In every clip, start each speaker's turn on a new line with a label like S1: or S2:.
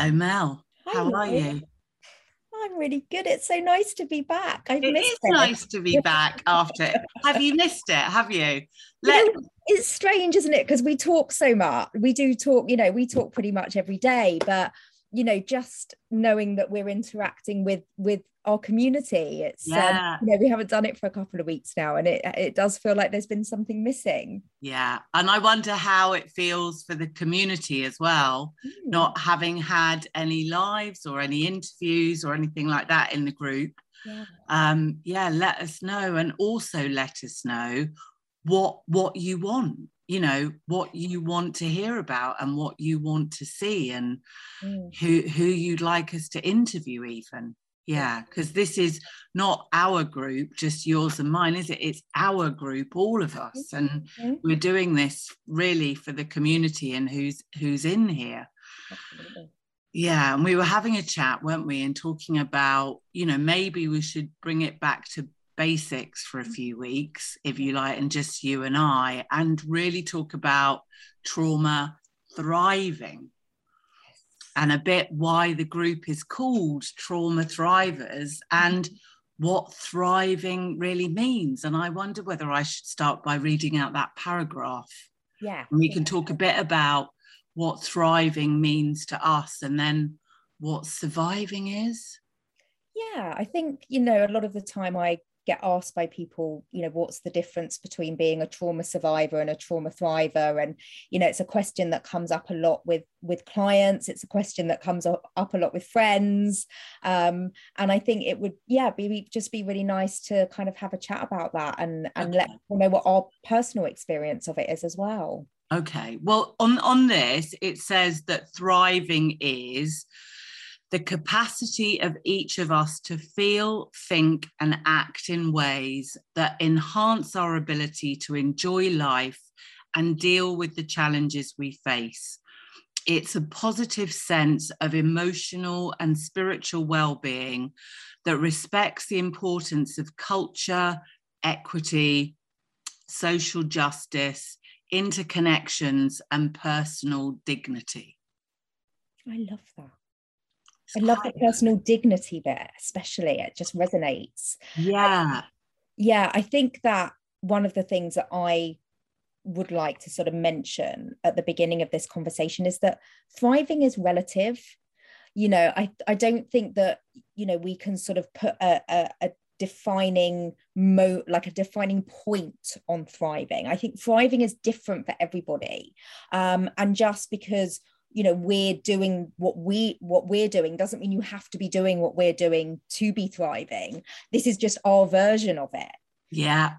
S1: Hello, Mel. How
S2: Hello.
S1: are you?
S2: I'm really good. It's so nice to be back. I've
S1: It
S2: missed
S1: is
S2: it.
S1: nice to be back after. Have you missed it? Have you?
S2: You know, it's strange, isn't it? Because we talk so much. We do talk, you know, we talk pretty much every day, but you know, just knowing that we're interacting with with our community, it's
S1: Yeah.
S2: um, you know, we haven't done it for a couple of weeks now, and it it does feel like there's been something missing.
S1: yeah. And I wonder how it feels for the community as well,
S2: Hmm.
S1: not having had any lives or any interviews or anything like that in the group.
S2: Yeah.
S1: Um, yeah, let us know. And also let us know what what you want, you know, what you want to hear about and what you want to see and
S2: Mm.
S1: who who you'd like us to interview even yeah because this is not our group just yours and mine is it it's our group all of us and
S2: Mhm.
S1: we're doing this really for the community and who's who's in here
S2: Absolutely.
S1: yeah and we were having a chat weren't we and talking about you know maybe we should bring it back to basics for a mm. few weeks if you like and just you and i and really talk about trauma thriving and a bit why the group is called Trauma Thrivers and mm. what thriving really means. And I wonder whether I should start by reading out that paragraph.
S2: Yeah.
S1: And we can talk a bit about what thriving means to us and then what surviving is.
S2: Yeah, I think, you know, a lot of the time I get asked by people, you know, what's the difference between being a trauma survivor and a trauma thriver? And, you know, it's a question that comes up a lot with with clients. It's a question that comes up up a lot with friends. Um, and I think it would, yeah, be just be really nice to kind of have a chat about that and and let people know what our personal experience of it is as well.
S1: Okay. Well, on, on this, it says that thriving is the capacity of each of us to feel, think, and act in ways that enhance our ability to enjoy life and deal with the challenges we face. It's a positive sense of emotional and spiritual well being that respects the importance of culture, equity, social justice, interconnections, and personal dignity.
S2: I love that. I love the personal dignity there, especially. It just resonates.
S1: Yeah.
S2: yeah i think that one of the things that i would like to sort of mention at the beginning of this conversation is that thriving is relative you know i i don't think that you know we can sort of put a, a, a defining mo like a defining point on thriving i think thriving is different for everybody um and just because you know we're doing what we what we're doing doesn't mean you have to be doing what we're doing to be thriving this is just our version of it
S1: Yeah.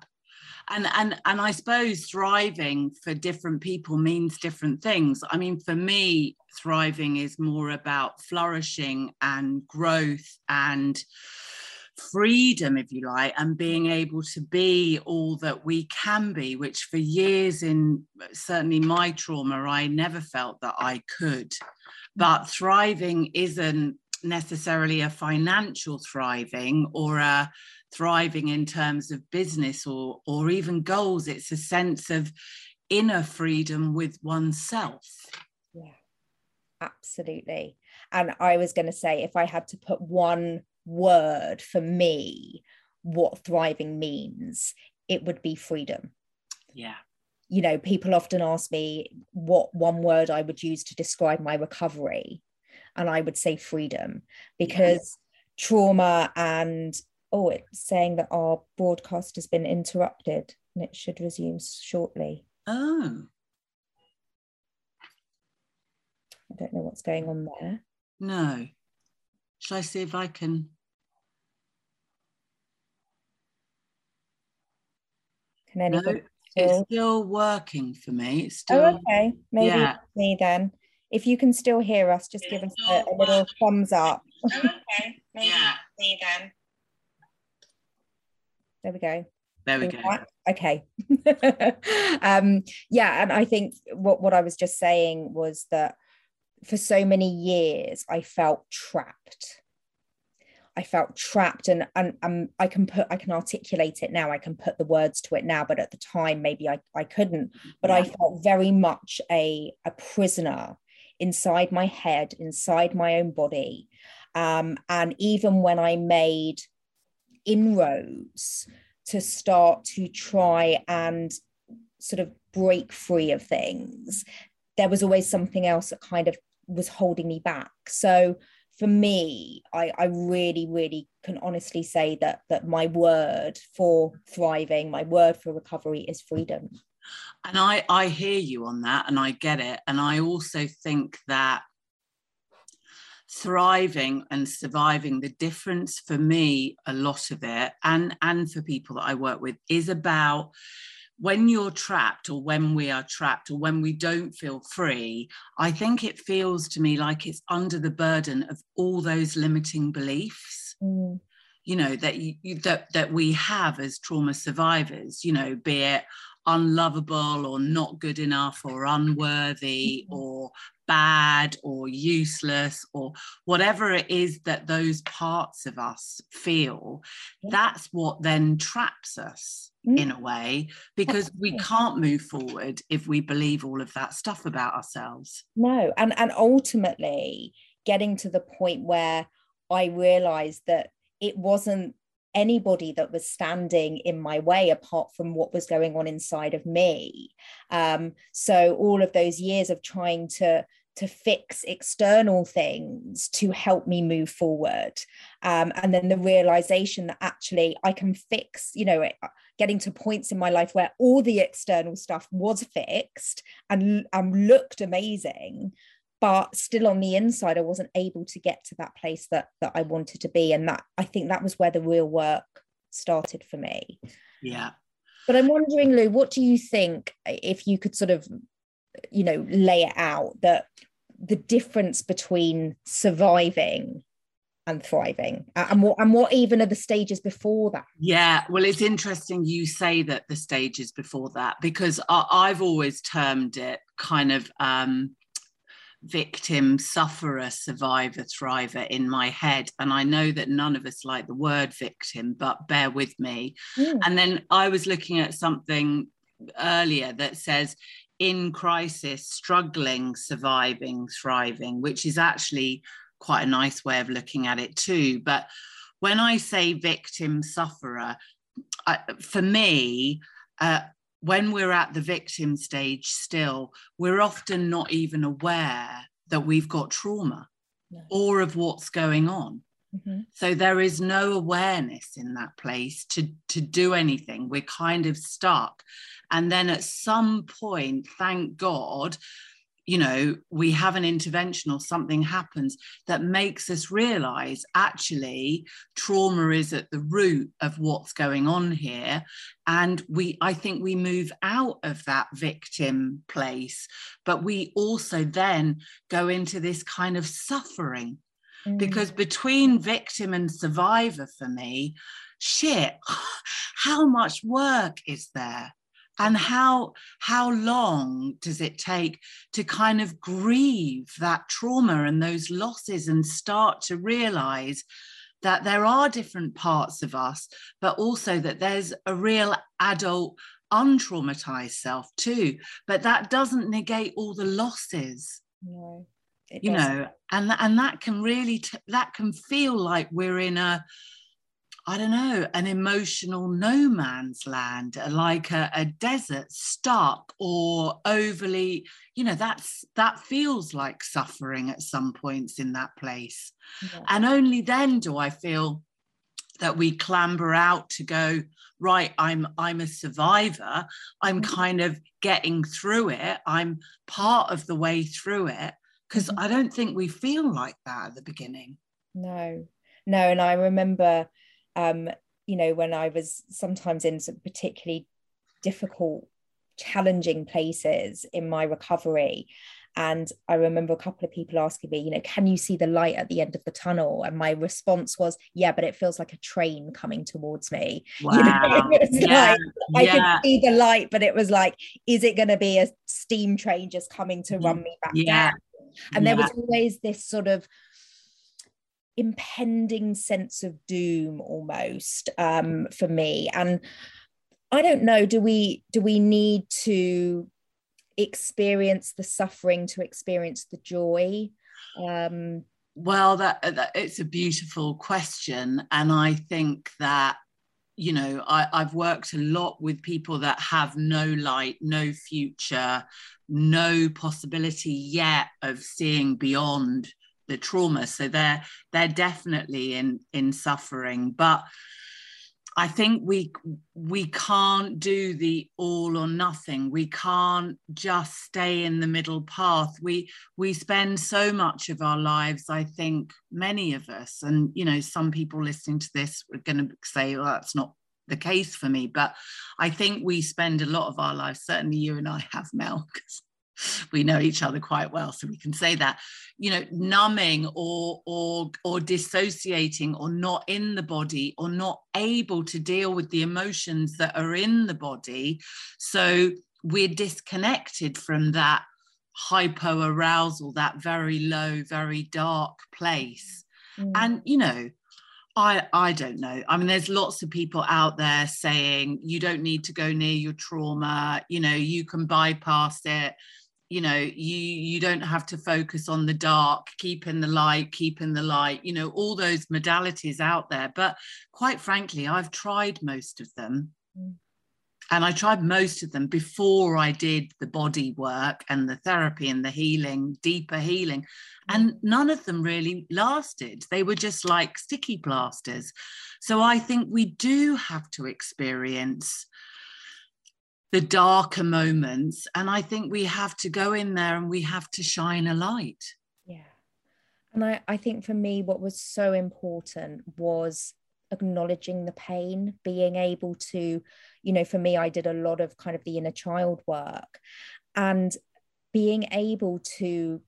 S1: And and and I suppose thriving for different people means different things. I mean, for me, thriving is more about flourishing and growth and freedom, if you like, and being able to be all that we can be, which for years in certainly my trauma, I never felt that I could. But thriving isn't necessarily a financial thriving or a thriving in terms of business or or even goals. It's a sense of inner freedom with oneself.
S2: Yeah absolutely. And i was going to say if i had to put one word for me what thriving means it would be freedom.
S1: Yeah.
S2: You know people often ask me what one word i would use to describe my recovery and i would say freedom because trauma and oh it's saying that our broadcast has been interrupted and it should resume shortly.
S1: Oh.
S2: I don't know what's going on there.
S1: No shall i see if i can?
S2: Can
S1: no it's
S2: still
S1: working for me. It's still
S2: oh okay. Maybe
S1: yeah.
S2: me then. If you can still hear us just give us a, a little thumbs up.
S1: Okay.
S2: Maybe
S1: yeah.
S2: me then. There we go.
S1: There we go.
S2: okay. Um yeah and i think what what i was just saying was that for so many years i felt trapped. I felt trapped and and um, i can put i can articulate it now. I can put the words to it now but at the time maybe i, I couldn't. But i felt very much a a prisoner inside my head, inside my own body. Um, and even when I made inroads to start to try and sort of break free of things, there was always something else that kind of was holding me back. So for me, I, I really, really can honestly say that that my word for thriving, my word for recovery is freedom.
S1: And I, I hear you on that and I get it. And I also think that thriving and surviving the difference for me a lot of it and and for people that i work with is about when you're trapped or when we are trapped or when we don't feel free i think it feels to me like it's under the burden of all those limiting beliefs mm. you know that you that that we have as trauma survivors you know be it unlovable or not good enough or unworthy mm-hmm. or bad or useless or whatever it is that those parts of us feel yeah. that's what then traps us mm. in a way because we can't move forward if we believe all of that stuff about ourselves.
S2: No and and ultimately getting to the point where i realized that it wasn't anybody that was standing in my way apart from what was going on inside of me. Um, so all of those years of trying to to fix external things to help me move forward. Um, and then the realization that actually i can fix you know getting to points in my life where all the external stuff was fixed and, and looked amazing but still on the inside i wasn't able to get to that place that that i wanted to be. And that i think that was where the real work started for me.
S1: Yeah.
S2: But i'm wondering lou what do you think if you could sort of you know lay it out that the difference between surviving and thriving and what and what even are the stages before that
S1: yeah well it's interesting you say that the stages before that because I, have always termed it kind of um victim, sufferer, survivor, thriver in my head. And I know that none of us like the word victim, but bear with me. Mm. And then I was looking at something earlier that says, in crisis, struggling, surviving, thriving, which is actually quite a nice way of looking at it too. But when I say victim, sufferer, I, for me, uh, when we're at the victim stage still, we're often not even aware that we've got trauma no. or of what's going on. Mm-hmm. So there is no awareness in that place to, to do anything. We're kind of stuck. And then at some point, thank God, you know, we have an intervention or something happens that makes us realize actually trauma is at the root of what's going on here. And we, I think we move out of that victim place, but we also then go into this kind of suffering. Mm. Because between victim and survivor for me, shit, how much work is there? and how how long does it take to kind of grieve that trauma and those losses and start to realize that there are different parts of us but also that there's a real adult untraumatized self too but that doesn't negate all the losses
S2: no
S1: you know and and that can really t- that can feel like we're in a I don't know, an emotional no man's land, like a, a, desert, stuck or overly, you know, that's that feels like suffering at some points in that place. Yeah. And only then do I feel that we clamber out to go, right, I'm I'm a survivor. I'm mm-hmm. kind of getting through it. I'm part of the way through it. Because mm-hmm. I don't think we feel like that at the beginning.
S2: No, no. And I remember um, you know, when I was sometimes in some particularly difficult, challenging places in my recovery. And I remember a couple of people asking me, you know, can you see the light at the end of the tunnel? And my response was, yeah, but it feels like a train coming towards me.
S1: Wow. You know, yeah.
S2: like, yeah. I could see the light, but it was like, is it going to be a steam train just coming to run me back
S1: yeah.
S2: down? And there was always this sort of impending sense of doom almost um, for me. And i don't know do we do we need to experience the suffering to experience the joy? Um
S1: well that, that it's a beautiful question. And i think that you know I, i've worked a lot with people that have no light no future no possibility yet of seeing beyond the trauma. So they're they're definitely in in suffering. But I think we we can't do the all or nothing. We can't just stay in the middle path. We we spend so much of our lives, I think, many of us, and you know, some people listening to this are going to say, "Well, that's not the case for me," but I think we spend a lot of our lives. Certainly, you and I have, Mel, because we know each other quite well so we can say that. You know numbing or or or dissociating or not in the body or not able to deal with the emotions that are in the body. So we're disconnected from that hypo arousal that very low very dark place. Mm. and you know I, I don't know. I mean, there's lots of people out there saying you don't need to go near your trauma, you know, you can bypass it you know you you don't have to focus on the dark keep in the light keep in the light you know all those modalities out there. But quite frankly i've tried most of them. Mm. and i tried most of them before i did the body work and the therapy and the healing deeper healing. Mm. and none of them really lasted. They were just like sticky plasters so i think we do have to experience the darker moments. And I think we have to go in there and we have to shine a light.
S2: Yeah. And I, I think for me, what was so important was acknowledging the pain, being able to, you know, for me, I did a lot of kind of the inner child work and being able to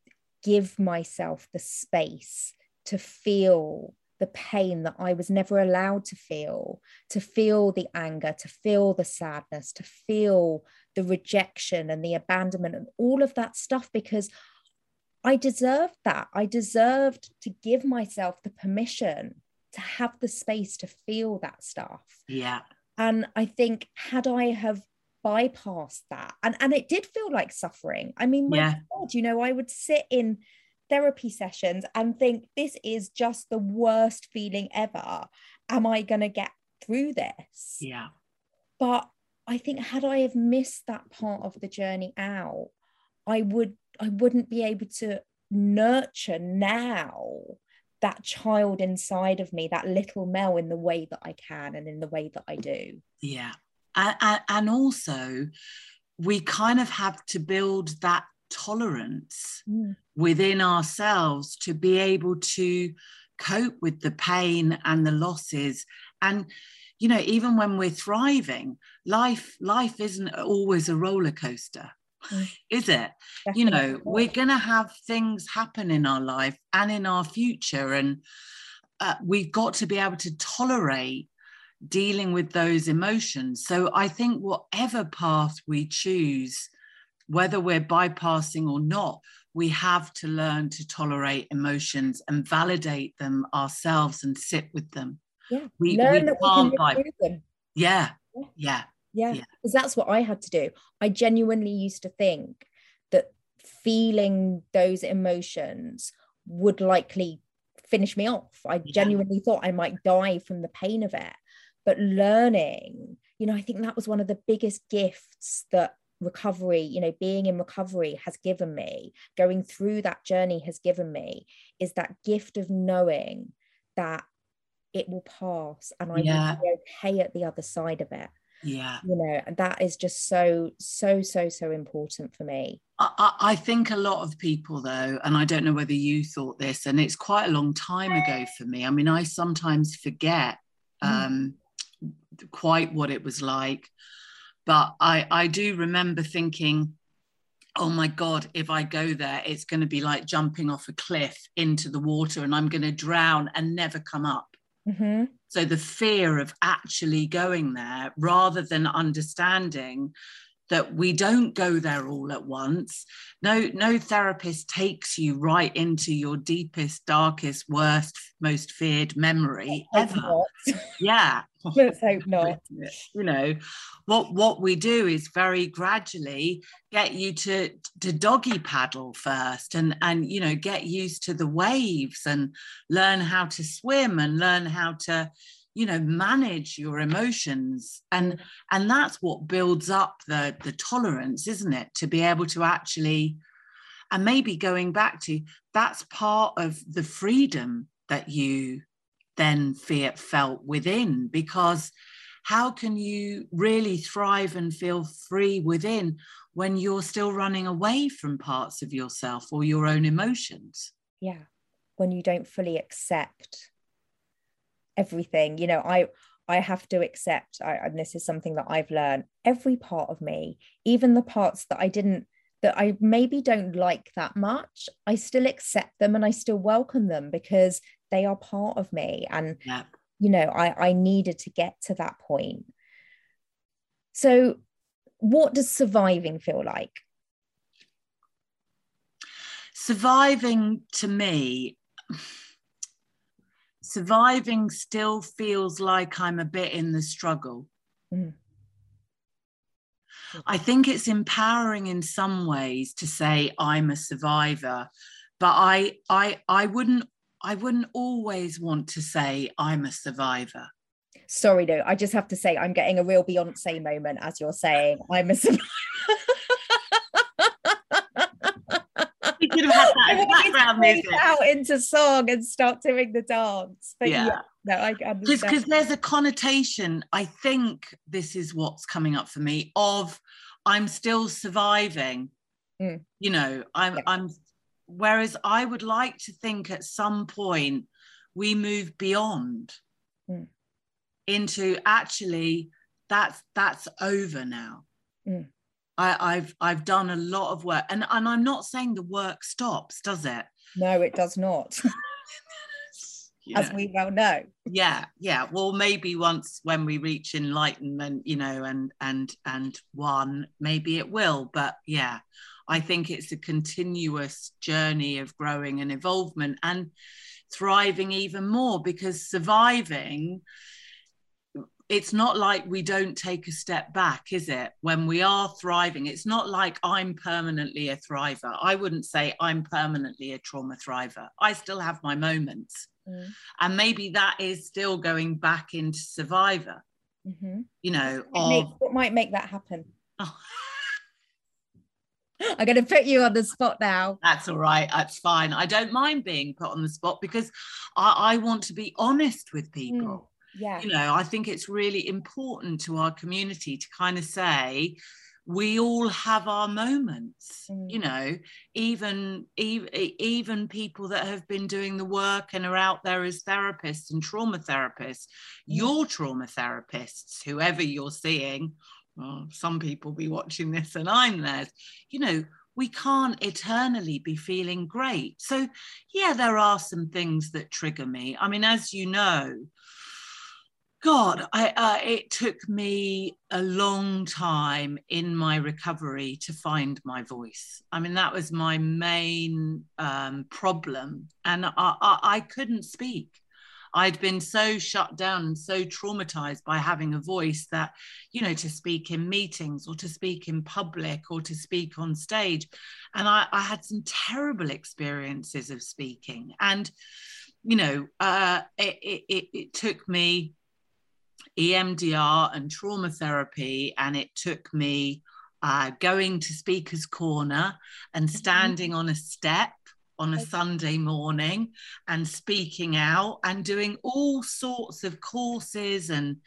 S2: give myself the space to feel the pain that I was never allowed to feel, to feel the anger, to feel the sadness, to feel the rejection and the abandonment and all of that stuff because I deserved that. I deserved to give myself the permission to have the space to feel that stuff.
S1: Yeah.
S2: And I think had I have bypassed that and and it did feel like suffering. I mean, my yeah. God, you know, I would sit in therapy sessions and think this is just the worst feeling ever. Am I going to get through this?
S1: Yeah.
S2: But I think had I have missed that part of the journey out, I would I wouldn't be able to nurture now that child inside of me, that little Mel, in the way that I can and in the way that I do.
S1: Yeah. And, and also, we kind of have to build that tolerance mm. within ourselves to be able to cope with the pain and the losses and you know even when we're thriving life life isn't always a roller coaster mm. is it Definitely. you know we're going to have things happen in our life and in our future and uh, we've got to be able to tolerate dealing with those emotions so i think whatever path we choose whether we're bypassing or not, we have to learn to tolerate emotions and validate them ourselves and sit with them.
S2: Yeah. We, learn we that can't we can
S1: by- yeah. Yeah.
S2: Yeah. Because yeah. that's what I had to do. I genuinely used to think that feeling those emotions would likely finish me off. I yeah. genuinely thought I might die from the pain of it. But learning, you know, I think that was one of the biggest gifts that recovery, you know, being in recovery has given me, going through that journey has given me, is that gift of knowing that it will pass and I yeah. will be okay at the other side of it.
S1: Yeah.
S2: You know, and that is just so, so, so, so important for me.
S1: I, I think a lot of people, though, and I don't know whether you thought this, and it's quite a long time ago for me. I mean, I sometimes forget mm. um, quite what it was like but I, I do remember thinking, oh my God, if I go there, it's going to be like jumping off a cliff into the water and I'm going to drown and never come up.
S2: Mm-hmm.
S1: So the fear of actually going there rather than understanding, that we don't go there all at once. No no therapist takes you right into your deepest darkest worst most feared memory ever. yeah.
S2: Let's hope not.
S1: You know what what we do is very gradually get you to to doggy paddle first and and you know get used to the waves and learn how to swim and learn how to you know manage your emotions. And and that's what builds up the the tolerance isn't it? To be able to actually and maybe going back to that's part of the freedom that you then feel felt within. Because how can you really thrive and feel free within when you're still running away from parts of yourself or your own emotions?
S2: Yeah when you don't fully accept everything you know i i have to accept I, and this is something that i've learned every part of me even the parts that i didn't that i maybe don't like that much i still accept them and i still welcome them because they are part of me and yeah. you know i i needed to get to that point so what does surviving feel like
S1: surviving to me surviving still feels like I'm a bit in the struggle. Mm. I think it's empowering in some ways to say I'm a survivor, but I I I wouldn't I wouldn't always want to say I'm a survivor.
S2: Sorry, no, I just have to say I'm getting a real Beyonce moment as you're saying I'm a survivor.
S1: could have had that background music
S2: out into song and start doing the dance. But yeah, yeah no, I understand
S1: because there's a connotation. I think this is what's coming up for me of I'm still surviving. Mm. You know, I'm yeah. I'm. Whereas I would like to think at some point we move beyond mm. into actually that's that's over now. Mm. I, have I've done a lot of work, and and I'm not saying the work stops, does it?
S2: No, it does not. As we well know.
S1: Yeah, yeah. Well, maybe once when we reach enlightenment, you know, and and and one, maybe it will. But yeah, I think it's a continuous journey of growing and involvement and thriving even more because surviving it's not like we don't take a step back, is it? When we are thriving, it's not like I'm permanently a thriver. I wouldn't say I'm permanently a trauma thriver. I still have my moments. Mm. And maybe that is still going back into survivor. Mm-hmm. You know,
S2: what, of, make, what might make that happen? Oh. I'm going to put you on the spot now.
S1: That's all right. That's fine. I don't mind being put on the spot because I, I want to be honest with people. Mm
S2: yeah
S1: you know i think it's really important to our community to kind of say we all have our moments mm. you know even, even even people that have been doing the work and are out there as therapists and trauma therapists mm. your trauma therapists whoever you're seeing well, some people be watching this and i'm there you know we can't eternally be feeling great so yeah there are some things that trigger me i mean as you know God, I, uh, it took me a long time in my recovery to find my voice. I mean, that was my main um, problem. And I, I, I couldn't speak. I'd been so shut down and so traumatized by having a voice that, you know, to speak in meetings or to speak in public or to speak on stage. And I, I had some terrible experiences of speaking. And, you know, uh, it, it, it took me EMDR and trauma therapy, and it took me uh, going to Speaker's Corner and mm-hmm. standing mm-hmm. on a step on a Sunday morning and speaking out and doing all sorts of courses and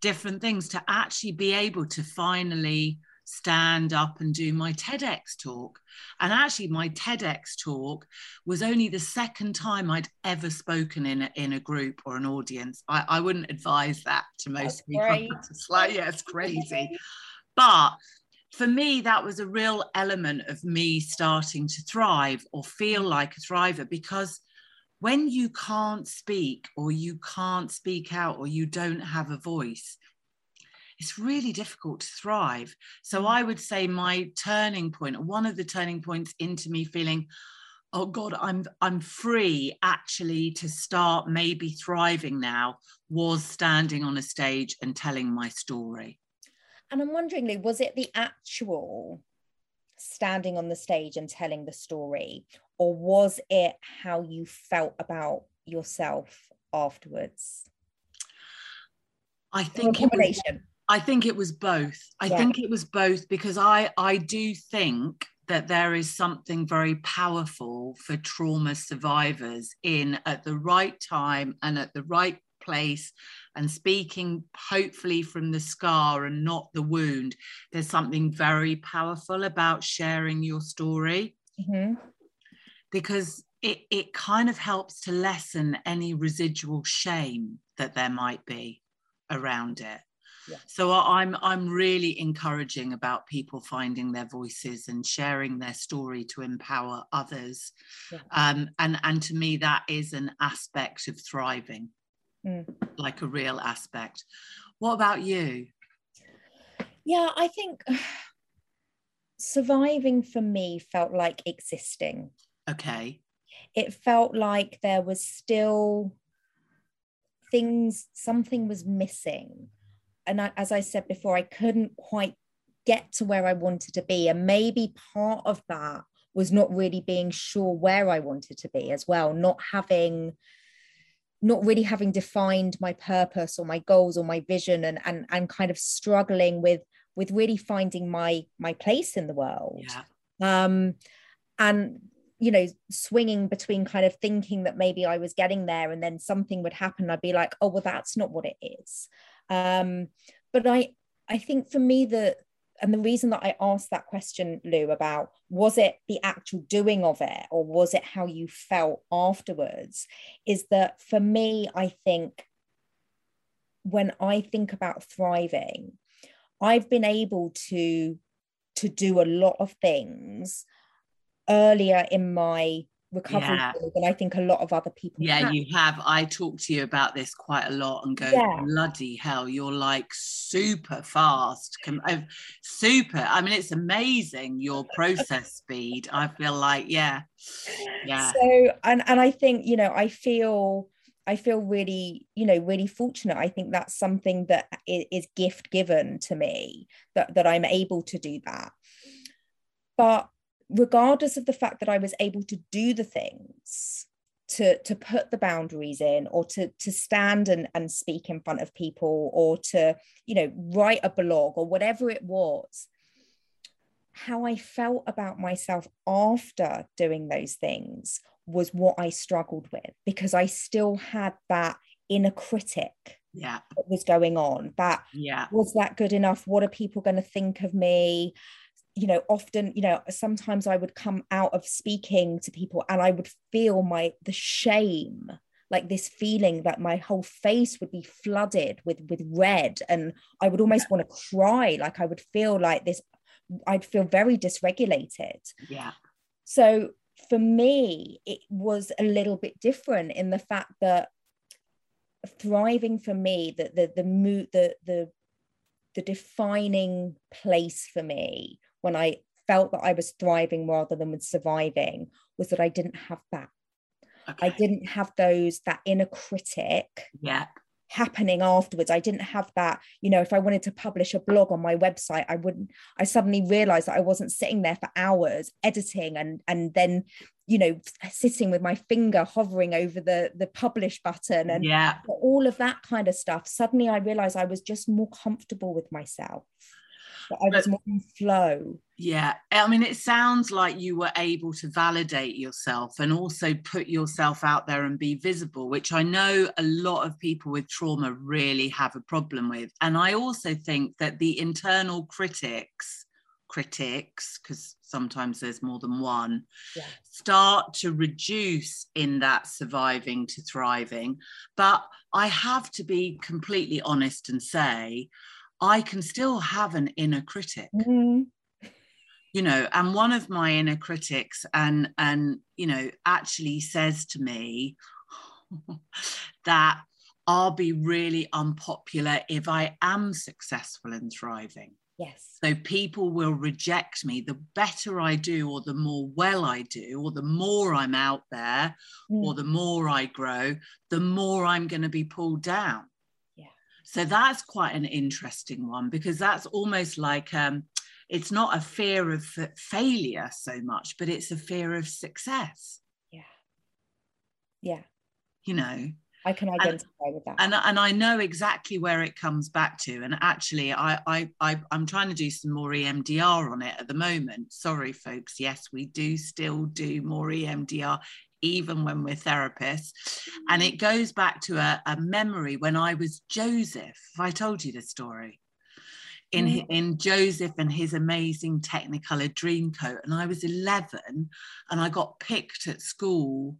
S1: different things to actually be able to finally stand up and do my TEDx talk. And actually, my TEDx talk was only the second time I'd ever spoken in a, in a group or an audience. I, I wouldn't advise that to most That's people. It's like, yeah, it's crazy. but for me, that was a real element of me starting to thrive or feel like a thriver because when you can't speak or you can't speak out or you don't have a voice, it's really difficult to thrive. So
S2: Mm.
S1: I would say my turning point, one of the turning points into me feeling, oh God, I'm I'm free actually to start maybe thriving now was standing on a stage and telling my story.
S2: And I'm wondering, Lou, was it the actual standing on the stage and telling the story, or was it how you felt about yourself afterwards?
S1: I think it was,
S2: combination.
S1: I think it was both. I
S2: Yeah.
S1: think it was both because I I do think that there is something very powerful for trauma survivors in at the right time and at the right place and speaking hopefully from the scar and not the wound there's something very powerful about sharing your story
S2: Mhm.
S1: because it, it kind of helps to lessen any residual shame that there might be around it.
S2: Yeah.
S1: So I- I'm I'm really encouraging about people finding their voices and sharing their story to empower others.
S2: Yeah.
S1: Um, and and to me that is an aspect of thriving,
S2: Mm.
S1: like a real aspect. What about you?
S2: Yeah, I think surviving for me felt like existing.
S1: Okay.
S2: It felt like there was still things, something was missing. And I, as I said before, I couldn't quite get to where I wanted to be. And maybe part of that was not really being sure where I wanted to be as well, not having not really having defined my purpose or my goals or my vision and and and kind of struggling with with really finding my my place in the world
S1: Yeah.
S2: um and you know swinging between kind of thinking that maybe i was getting there and then something would happen i'd be like oh well that's not what it is um but i i think for me the and the reason that i asked that question lou about was it the actual doing of it or was it how you felt afterwards is that for me i think when i think about thriving i've been able to to do a lot of things earlier in my recovery
S1: Yeah.
S2: than I think a lot of other people
S1: Yeah,
S2: have.
S1: you have. I talk to you about this quite a lot and go,
S2: Yeah.
S1: bloody hell, you're like super fast. Super. I mean, it's amazing your process speed. I feel like, yeah, yeah,
S2: So and and I think you know I feel I feel really you know really fortunate. I think that's something that is gift given to me that that I'm able to do that. But regardless of the fact that I was able to do the things to to put the boundaries in or to to stand and, and speak in front of people or to you know write a blog or whatever it was how i felt about myself after doing those things was what i struggled with because i still had that inner critic
S1: yeah,
S2: that was going on that
S1: yeah,
S2: was that good enough? What are people going to think of me you know often you know sometimes i would come out of speaking to people and i would feel my the shame like this feeling that my whole face would be flooded with with red and i would almost want to cry. Like i would feel like this i'd feel very dysregulated.
S1: Yeah,
S2: so for me it was a little bit different in the fact that thriving for me that the the mood the the the defining place for me when I felt that I was thriving rather than was surviving was that I didn't have that.
S1: okay.
S2: I didn't have those that inner critic
S1: yeah,
S2: happening afterwards. I didn't have that, you know, if I wanted to publish a blog on my website, I wouldn't, I suddenly realized that I wasn't sitting there for hours editing and and then, you know, sitting with my finger hovering over the the publish button and
S1: yeah,
S2: all of that kind of stuff. Suddenly I realized I was just more comfortable with myself. That I was more in flow.
S1: yeah. I mean, it sounds like you were able to validate yourself and also put yourself out there and be visible, which I know a lot of people with trauma really have a problem with. And I also think that the internal critics, critics, because sometimes there's more than one,
S2: Yeah.
S1: start to reduce in that surviving to thriving. But I have to be completely honest and say, I can still have an inner critic
S2: Mm,
S1: you know and one of my inner critics and and you know actually says to me that I'll be really unpopular if I am successful and thriving.
S2: Yes.
S1: So people will reject me. The better I do, or the more well I do, or the more I'm out there, mm. or the more I grow, the more I'm going to be pulled down. So that's quite an interesting one because that's almost like um, it's not a fear of failure so much, but it's a fear of success.
S2: Yeah. Yeah.
S1: You know,
S2: I can identify
S1: and,
S2: with that.
S1: And, and I know exactly where it comes back to. And actually, I, I, I, I'm trying to do some more EMDR on it at the moment. Sorry, folks. Yes, we do still do more EMDR, even when we're therapists. And it goes back to a, a memory when I was Joseph. I told you the story in mm. in Joseph and his amazing Technicolor Dreamcoat. And I was 11 and I got picked at school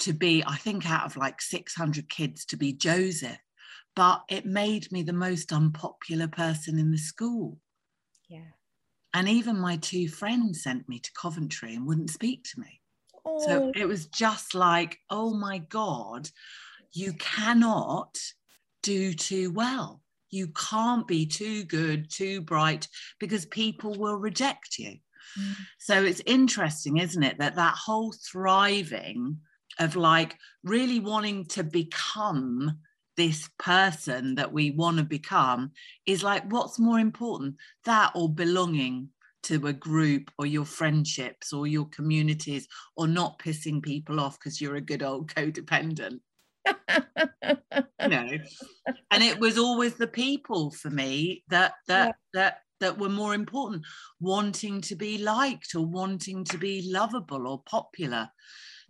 S1: to be, I think, out of like 600 kids to be Joseph. But it made me the most unpopular person in the school.
S2: Yeah.
S1: And even my two friends sent me to Coventry and wouldn't speak to me.
S2: Oh.
S1: So it was just like, oh my God, you cannot do too well. You can't be too good, too bright, because people will reject you. Mm. So it's interesting, isn't it, that that whole thriving of like really wanting to become this person that we want to become is like what's more important that or belonging to a group or your friendships or your communities or not pissing people off because you're a good old codependent you know and it was always the people for me that that yeah. that that were more important wanting to be liked or wanting to be lovable or popular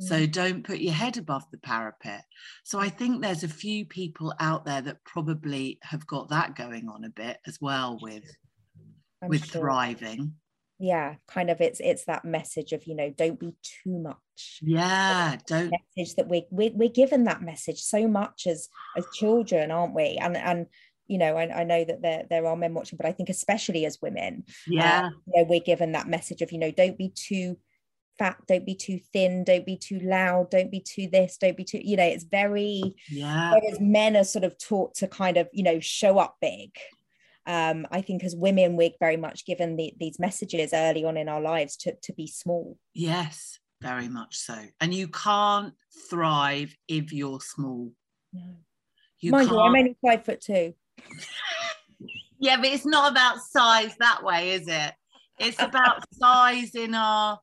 S1: so mm. don't put your head above the parapet. So I think there's a few people out there that probably have got that going on a bit as well with I'm with sure. thriving.
S2: Yeah, kind of it's it's that message of, you know, don't be too much.
S1: Yeah, don't
S2: message that we we we're given that message so much as as children, aren't we? And and you know, I, I, know that there there are men watching, but I think especially as women,
S1: yeah, uh,
S2: you know, we're given that message of, you know, don't be too fat don't be too thin don't be too loud don't be too this don't be too you know it's very
S1: yeah
S2: whereas men are sort of taught to kind of you know show up big um, I think as women we're very much given the, these messages early on in our lives to, to be small.
S1: Yes very much so. And you can't thrive if you're small.
S2: No. You Mind can't... you I'm only five foot two.
S1: Yeah but it's not about size that way is it? It's about size in our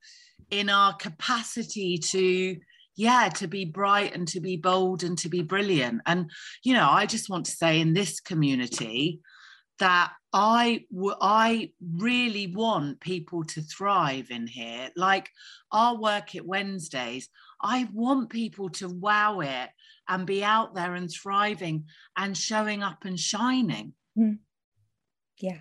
S1: in our capacity to yeah to be bright and to be bold and to be brilliant. And you know i just want to say in this community that I I really want people to thrive in here. Like our work at Wednesdays, I want people to wow it and be out there and thriving and showing up and shining.
S2: Mm. Yeah.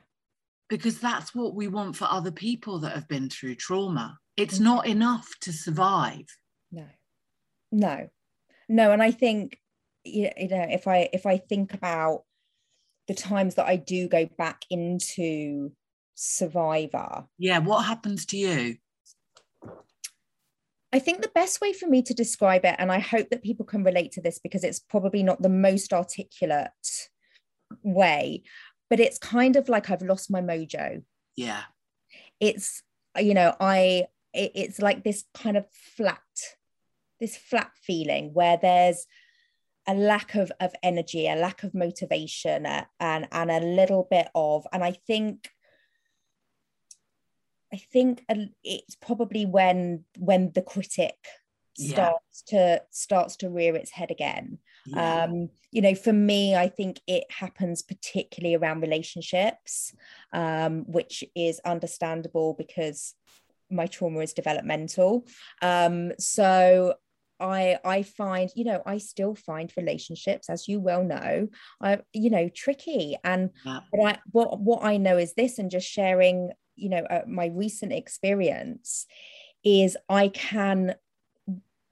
S1: Because that's what we want for other people that have been through trauma it's not enough to survive
S2: no no no and i think you know if i if i think about the times that i do go back into survivor
S1: yeah what happens to you
S2: I think the best way for me to describe it, and I hope that people can relate to this because it's probably not the most articulate way, but it's kind of like I've lost my mojo.
S1: Yeah.
S2: It's, you know, I it, it's like this kind of flat this flat feeling where there's a lack of, of energy a lack of motivation uh, and and a little bit of and i think i think it's probably when when the critic starts yeah. to starts to rear its head again yeah. um you know for me i think it happens particularly around relationships um which is understandable because my trauma is developmental. Um, so I I find you know I still find relationships as you well know I you know tricky. And yeah. but I what what I know is this and just sharing you know uh, my recent experience is I can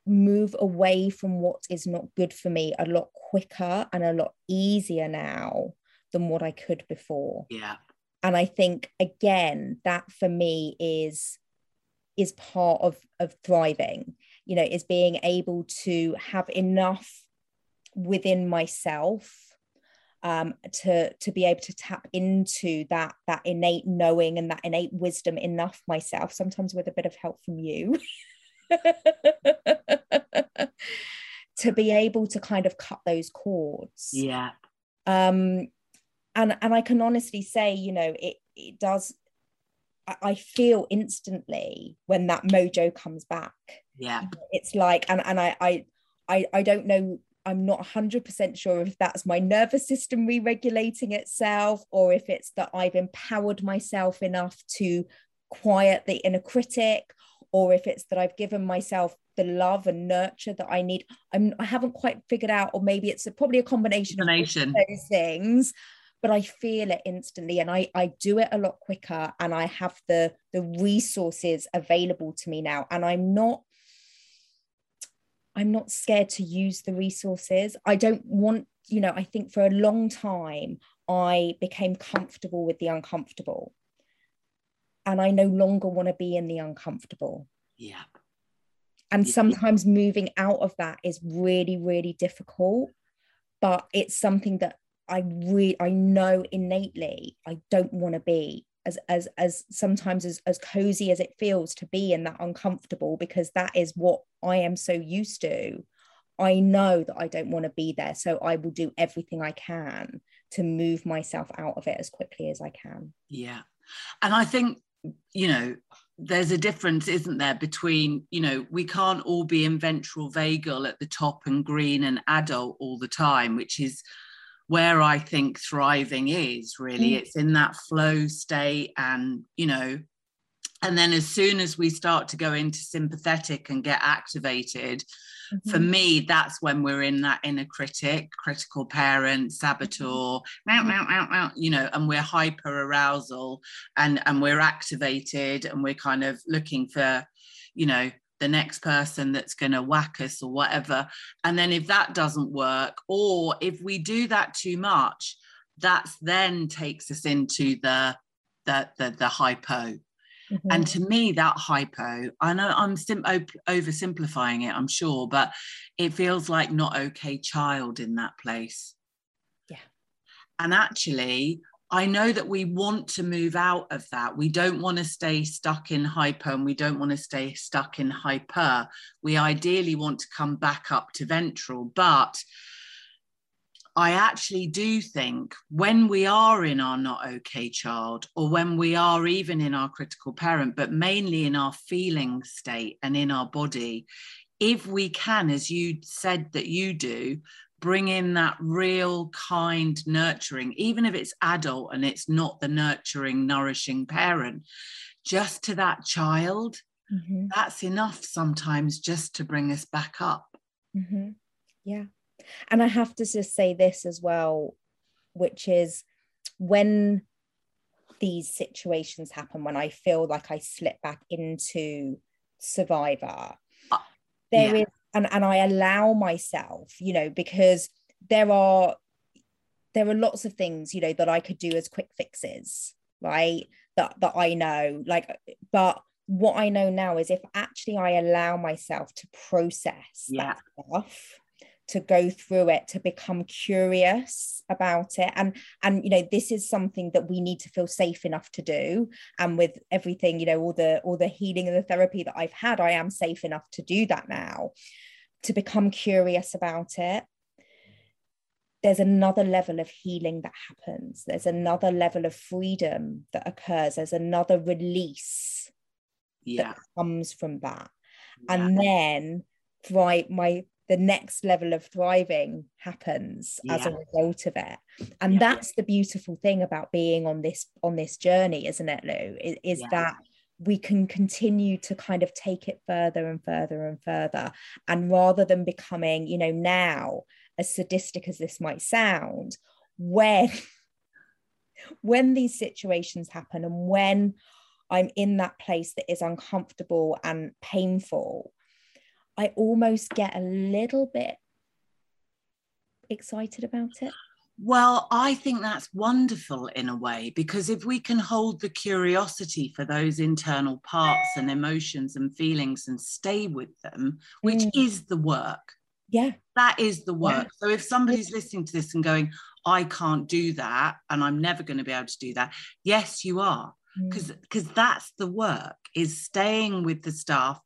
S2: move away from what is not good for me a lot quicker and a lot easier now than what I could before.
S1: Yeah.
S2: And I think again that for me is is part of of thriving you know is being able to have enough within myself um, to to be able to tap into that that innate knowing and that innate wisdom enough myself. Sometimes with a bit of help from you. To be able to kind of cut those cords.
S1: Yeah.
S2: Um and and i can honestly say you know it it does I feel instantly when that mojo comes back.
S1: Yeah.
S2: It's like, and, and I, I, I, I don't know, I'm not 100% sure if that's my nervous system re regulating itself or if it's that I've empowered myself enough to quiet the inner critic or if it's that I've given myself the love and nurture that I need. I'm, I haven't quite figured out, or maybe it's a, probably a combination, combination of those things but I feel it instantly and I, I do it a lot quicker and I have the the resources available to me now and I'm not I'm not scared to use the resources. I don't want, you know, I think for a long time I became comfortable with the uncomfortable. And I no longer want to be in the uncomfortable.
S1: Yeah.
S2: And sometimes moving out of that is really, really difficult. But it's something that I really I know innately I don't want to be as as as sometimes as, as cozy as it feels to be in that uncomfortable because that is what I am so used to. I know that I don't want to be there. So I will do everything I can to move myself out of it as quickly as I can.
S1: Yeah. And I think, you know, there's a difference, isn't there, between, you know, we can't all be in ventral vagal at the top and green and adult all the time, which is where I think thriving is really. Mm. It's in that flow state and, you know, and then as soon as we start to go into sympathetic and get activated, mm-hmm. for me, that's when we're in that inner critic, critical parent, saboteur, mm-hmm. you know, and we're hyper arousal and, and we're activated and we're kind of looking for, you know, the next person that's going to whack us or whatever. And then if that doesn't work, or if we do that too much, that's then takes us into the the the, the hypo. Mm-hmm. And to me, that hypo, I know I'm sim- oversimplifying it, I'm sure, but it feels like not okay child in that place.
S2: Yeah.
S1: And actually, I know that we want to move out of that. We don't want to stay stuck in hyper and we don't want to stay stuck in hyper. We ideally want to come back up to ventral. But I actually do think when we are in our not okay child, or when we are even in our critical parent, but mainly in our feeling state and in our body, if we can, as you said that you do, bring in that real kind nurturing, even if it's adult and it's not the nurturing, nourishing parent, just to that child, mm-hmm. that's enough sometimes just to bring us back up.
S2: Mm-hmm. Yeah. And I have to just say this as well, which is when these situations happen, when I feel like I slip back into survivor, uh, there yeah. is and and I allow myself, you know, because there are there are lots of things, you know, that I could do as quick fixes, right? That that I know, like, but what I know now is if actually I allow myself to process yeah. that stuff, to go through it to become curious about it. And and you know this is something that we need to feel safe enough to do. And with everything you know all the all the healing and the therapy that I've had I am safe enough to do that now. To become curious about it there's another level of healing that happens. There's another level of freedom that occurs. There's another release yeah. that comes from that. Yeah. and then right my the next level of thriving happens yeah. as a result of it and yeah. that's the beautiful thing about being on this on this journey isn't it lou is, is yeah. that we can continue to kind of take it further and further and further and rather than becoming you know now as sadistic as this might sound when when these situations happen and when i'm in that place that is uncomfortable and painful I almost get a little bit excited about it.
S1: Well, I think that's wonderful in a way because if we can hold the curiosity for those internal parts and emotions and feelings and stay with them, which mm. is the work,
S2: Yeah.
S1: That is the work. Yeah. So if somebody's listening to this and going, I can't do that and I'm never going to be able to do that, yes, you are. Because mm. because that's the work is staying with the staff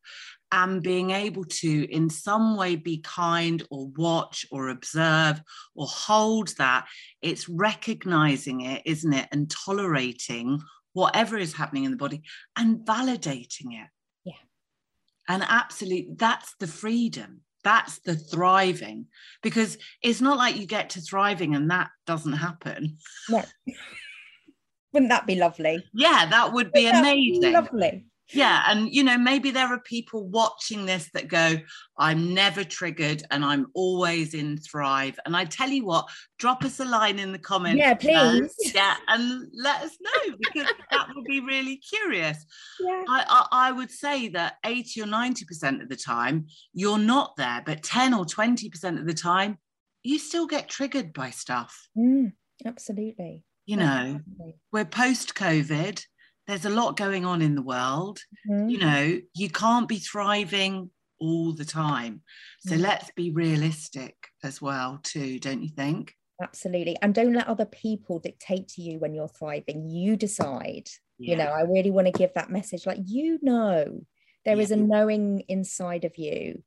S1: and being able to in some way be kind or watch or observe or hold that it's recognizing it isn't it and tolerating whatever is happening in the body and validating it.
S2: Yeah.
S1: And absolutely that's the freedom. That's the thriving. Because it's not like you get to thriving and that doesn't happen.
S2: No. Wouldn't that be lovely?
S1: Yeah that would be amazing.
S2: lovely
S1: yeah and you know maybe there are people watching this that go i'm never triggered and i'm always in thrive. And i tell you what drop us a line in the comments
S2: yeah please.
S1: yeah and let us know because that would be really curious. Yeah. I, I, I would say that 80 or 90 percent of the time you're not there but 10 or 20 percent of the time you still get triggered by stuff.
S2: Mm, absolutely.
S1: You know absolutely. we're post covid there's a lot going on in the world. Mm-hmm. You know, you can't be thriving all the time. So mm-hmm. let's be realistic as well, too, don't you think?
S2: Absolutely. And don't let other people dictate to you when you're thriving. You decide. Yeah. You know, I really want to give that message like, you know, there yeah. is a knowing inside of you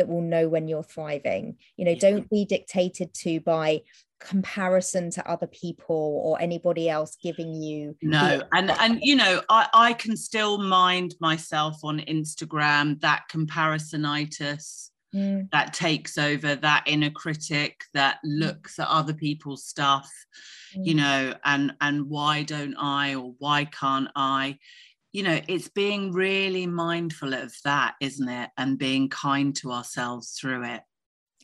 S2: that will know when you're thriving. You know, yeah. don't be dictated to by comparison to other people or anybody else giving you
S1: no and and you know i i can still mind myself on instagram that comparisonitis mm. that takes over that inner critic that mm. looks at other people's stuff mm. you know and and why don't i or why can't i you know it's being really mindful of that isn't it and being kind to ourselves through it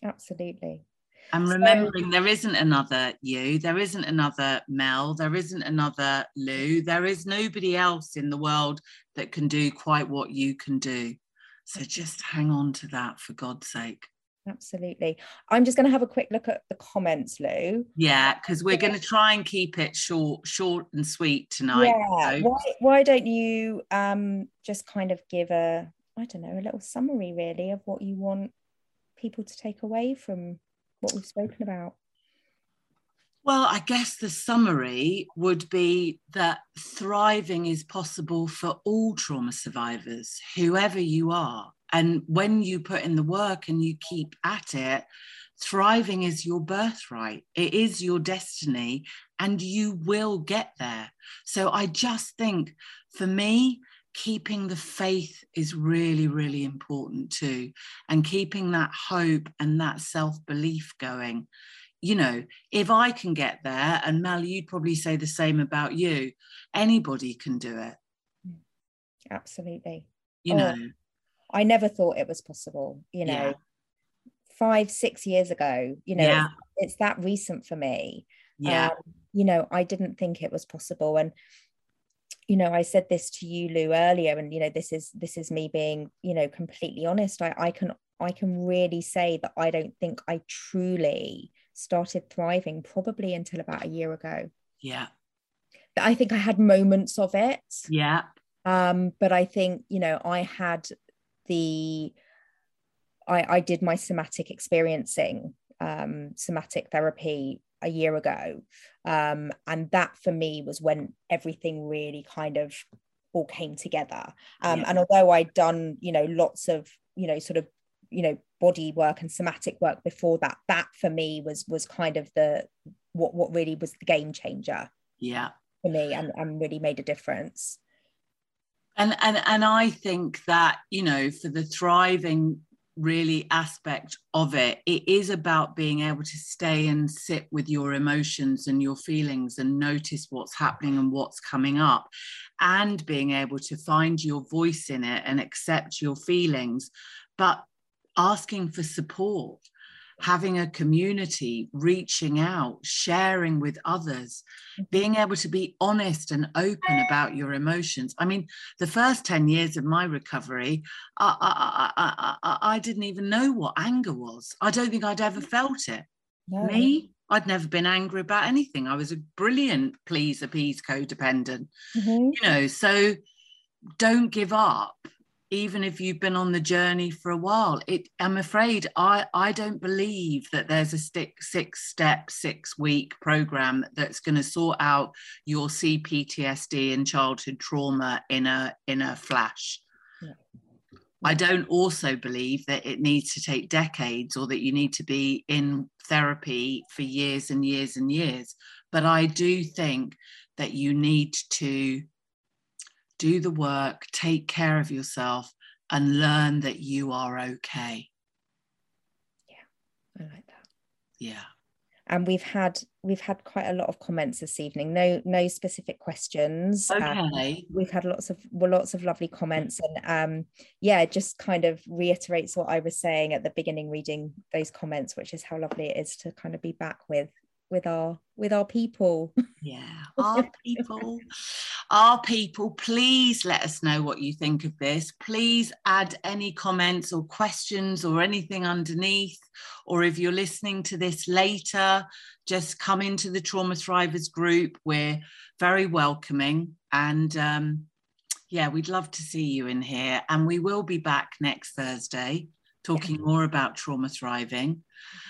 S2: absolutely
S1: and remembering so, there isn't another you, there isn't another Mel, there isn't another Lou, there is nobody else in the world that can do quite what you can do. So just hang on to that for God's sake.
S2: Absolutely. I'm just going to have a quick look at the comments, Lou.
S1: Yeah, because we're going to try and keep it short, short and sweet tonight.
S2: Yeah. Why, why don't you um, just kind of give a, I don't know, a little summary really of what you want people to take away from what we've spoken about?
S1: Well, I guess the summary would be that thriving is possible for all trauma survivors, whoever you are. And when you put in the work and you keep at it, thriving is your birthright, it is your destiny, and you will get there. So I just think for me, keeping the faith is really, really important too. And keeping that hope and that self belief going. You know, if I can get there, and Mel, you'd probably say the same about you, anybody can do it.
S2: Absolutely.
S1: You oh, know,
S2: I never thought it was possible, you know. Yeah. Five, six years ago, you know, yeah. it's, it's, that recent for me.
S1: Yeah. Um,
S2: you know, I didn't think it was possible. And you know i said this to you lou earlier and you know this is this is me being you know completely honest i, I can i can really say that i don't think i truly started thriving probably until about a year ago
S1: yeah
S2: i think i had moments of it
S1: yeah
S2: um but i think you know i had the i i did my somatic experiencing um somatic therapy a year ago. Um, and that for me was when everything really kind of all came together. Um, yeah. And although I'd done, you know, lots of, you know, sort of, you know, body work and somatic work before that, that for me was was kind of the what what really was the game changer.
S1: Yeah.
S2: For me and, and really made a difference.
S1: And, and and I think that you know for the thriving really aspect of it it is about being able to stay and sit with your emotions and your feelings and notice what's happening and what's coming up. And being able to find your voice in it and accept your feelings. But asking for support having a community, reaching out, sharing with others, mm-hmm. being able to be honest and open about your emotions. I mean, the first 10 years of my recovery, I, I, I, I, I didn't even know what anger was. I don't think I'd ever felt it. No. Me, I'd never been angry about anything. I was a brilliant please, appease, codependent. Mm-hmm. You know, so don't give up even if you've been on the journey for a while it i'm afraid i i don't believe that there's a stick, six step six week program that's going to sort out your cptsd and childhood trauma in a in a flash yeah. I don't also believe that it needs to take decades or that you need to be in therapy for years and years and years. But I do think that you need to do the work, take care of yourself, and learn that you are okay.
S2: Yeah, I like that.
S1: Yeah.
S2: And we've had we've had quite a lot of comments this evening. No, no specific questions.
S1: Um, okay.
S2: Um, we've had lots of well, lots of lovely comments, and um, yeah, just kind of reiterates what I was saying at the beginning, reading those comments, which is how lovely it is to kind of be back with with our with our people.
S1: Yeah. Our people. Our people please let us know what you think of this. Please add any comments or questions or anything underneath or if you're listening to this later just come into the trauma thrivers group. We're very welcoming and um, yeah we'd love to see you in here and we will be back next thursday talking yeah. more about trauma thriving.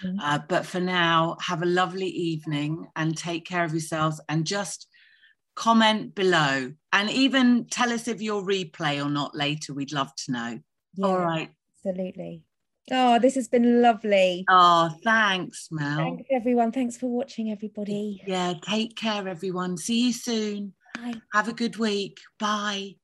S1: Mm-hmm. Uh, but for now, have a lovely evening and take care of yourselves and just comment below and even tell us if you'll replay or not later. We'd love to know. Yeah, All right.
S2: Absolutely. Oh, this has been lovely.
S1: Oh, thanks, Mel.
S2: Thanks, everyone. Thanks for watching, everybody.
S1: Yeah, take care, everyone. See you soon.
S2: Bye.
S1: Have a good week. Bye.